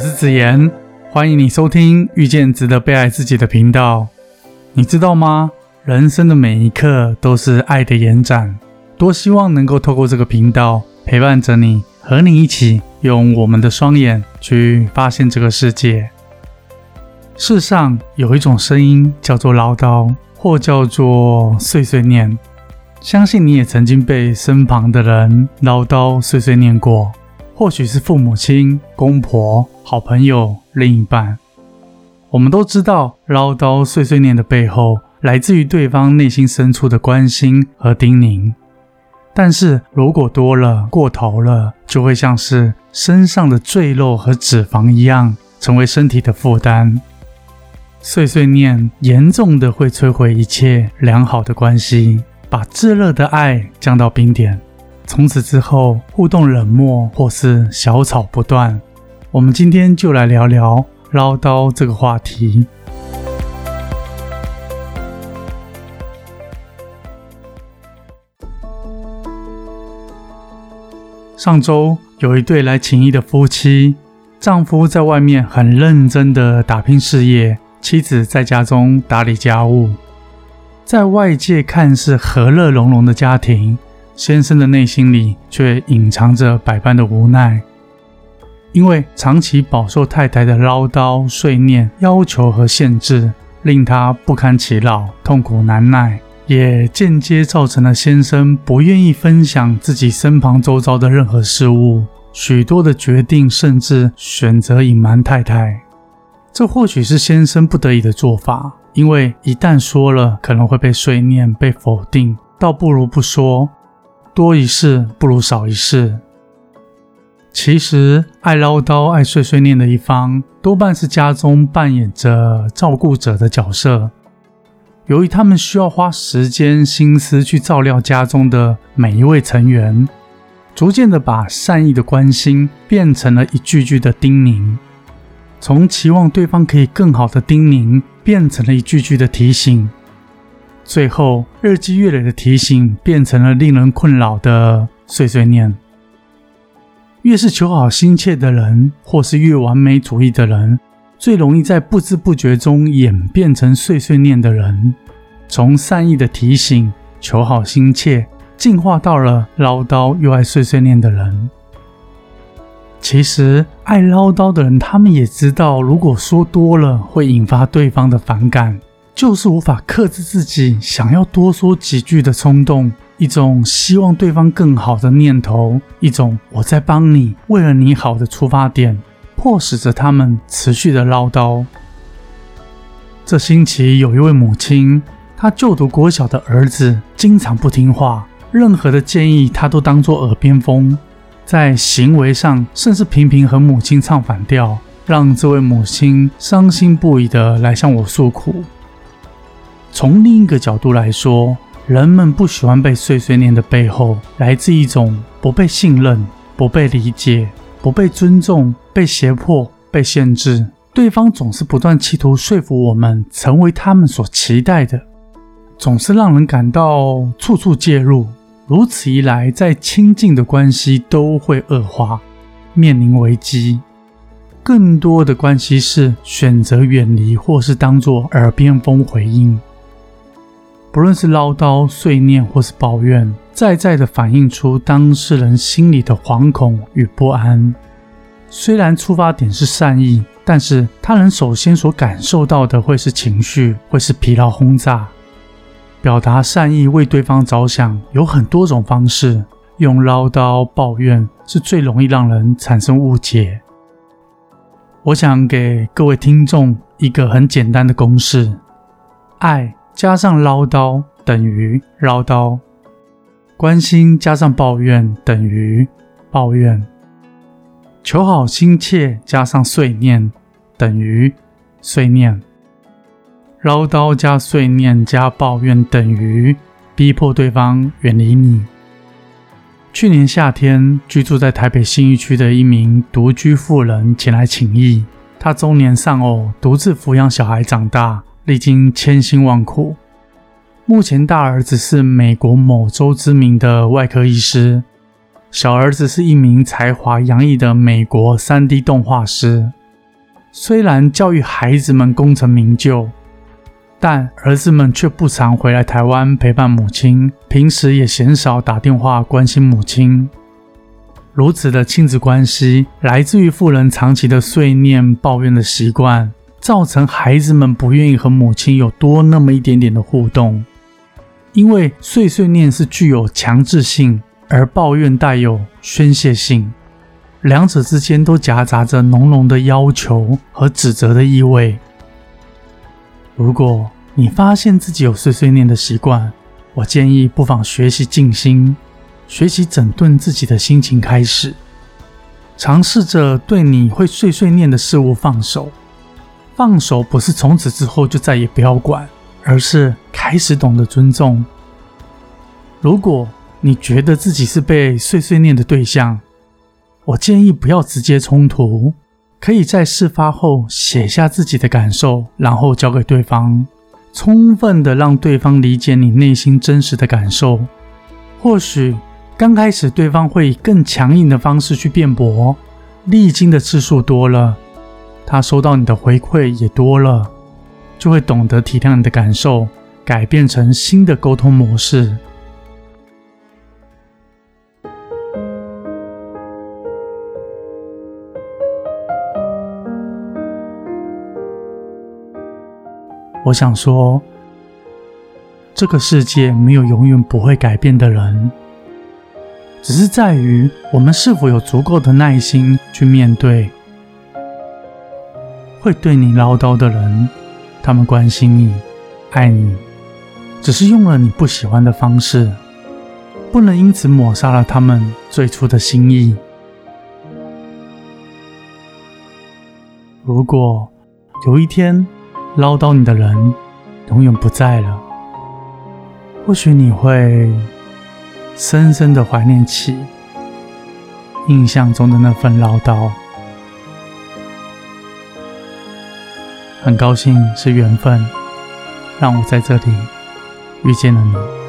我是子言，欢迎你收听遇见值得被爱自己的频道。你知道吗？人生的每一刻都是爱的延展。多希望能够透过这个频道陪伴着你，和你一起用我们的双眼去发现这个世界。世上有一种声音叫做唠叨，或叫做碎碎念。相信你也曾经被身旁的人唠叨碎碎念过。或许是父母亲、公婆、好朋友、另一半，我们都知道唠叨碎碎念的背后，来自于对方内心深处的关心和叮咛。但是如果多了、过头了，就会像是身上的赘肉和脂肪一样，成为身体的负担。碎碎念严重的会摧毁一切良好的关系，把炙热的爱降到冰点。从此之后，互动冷漠或是小吵不断。我们今天就来聊聊唠叨这个话题。上周有一对来请医的夫妻，丈夫在外面很认真的打拼事业，妻子在家中打理家务，在外界看似和乐融融的家庭。先生的内心里却隐藏着百般的无奈，因为长期饱受太太的唠叨、碎念、要求和限制，令他不堪其扰、痛苦难耐，也间接造成了先生不愿意分享自己身旁周遭的任何事物，许多的决定甚至选择隐瞒太太。这或许是先生不得已的做法，因为一旦说了，可能会被碎念、被否定，倒不如不说。多一事不如少一事。其实，爱唠叨、爱碎碎念的一方，多半是家中扮演着照顾者的角色。由于他们需要花时间、心思去照料家中的每一位成员，逐渐的把善意的关心变成了一句句的叮咛，从期望对方可以更好的叮咛，变成了一句句的提醒。最后，日积月累的提醒变成了令人困扰的碎碎念。越是求好心切的人，或是越完美主义的人，最容易在不知不觉中演变成碎碎念的人。从善意的提醒、求好心切，进化到了唠叨又爱碎碎念的人。其实，爱唠叨的人，他们也知道，如果说多了，会引发对方的反感。就是无法克制自己想要多说几句的冲动，一种希望对方更好的念头，一种我在帮你，为了你好的出发点，迫使着他们持续的唠叨。这星期有一位母亲，她就读国小的儿子经常不听话，任何的建议他都当作耳边风，在行为上甚至频频和母亲唱反调，让这位母亲伤心不已的来向我诉苦。从另一个角度来说，人们不喜欢被碎碎念的背后，来自一种不被信任、不被理解、不被尊重、被胁迫、被限制。对方总是不断企图说服我们成为他们所期待的，总是让人感到处处介入。如此一来，在亲近的关系都会恶化，面临危机。更多的关系是选择远离，或是当作耳边风回应。不论是唠叨、碎念或是抱怨，再再的反映出当事人心里的惶恐与不安。虽然出发点是善意，但是他人首先所感受到的会是情绪，会是疲劳轰炸。表达善意、为对方着想有很多种方式，用唠叨、抱怨是最容易让人产生误解。我想给各位听众一个很简单的公式：爱。加上唠叨等于唠叨，关心加上抱怨等于抱怨，求好心切加上碎念等于碎念，唠叨加碎念加抱怨等于逼迫对方远离你。去年夏天，居住在台北新一区的一名独居妇人前来请益，她中年丧偶，独自抚养小孩长大。历经千辛万苦，目前大儿子是美国某州知名的外科医师，小儿子是一名才华洋溢的美国 3D 动画师。虽然教育孩子们功成名就，但儿子们却不常回来台湾陪伴母亲，平时也鲜少打电话关心母亲。如此的亲子关系，来自于富人长期的碎念、抱怨的习惯，造成孩子们不愿意和母亲有多那么一点点的互动。因为碎碎念是具有强制性，而抱怨带有宣泄性。两者之间都夹杂着浓浓的要求和指责的意味。如果你发现自己有碎碎念的习惯，我建议不妨学习静心，学习整顿自己的心情，开始尝试着对你会碎碎念的事物放手。放手不是从此之后就再也不要管，而是开始懂得尊重。如果你觉得自己是被碎碎念的对象，我建议不要直接冲突，可以在事发后写下自己的感受，然后交给对方，充分的让对方理解你内心真实的感受。或许刚开始对方会以更强硬的方式去辩驳，历经的次数多了，他收到你的回馈也多了，就会懂得体谅你的感受，改变成新的沟通模式。我想说，这个世界没有永远不会改变的人，只是在于我们是否有足够的耐心去面对。会对你唠叨的人，他们关心你、爱你，只是用了你不喜欢的方式，不能因此抹杀了他们最初的心意。如果有一天，唠叨你的人永远不在了，或许你会深深的怀念起印象中的那份唠叨。很高兴是缘分，让我在这里遇见了你。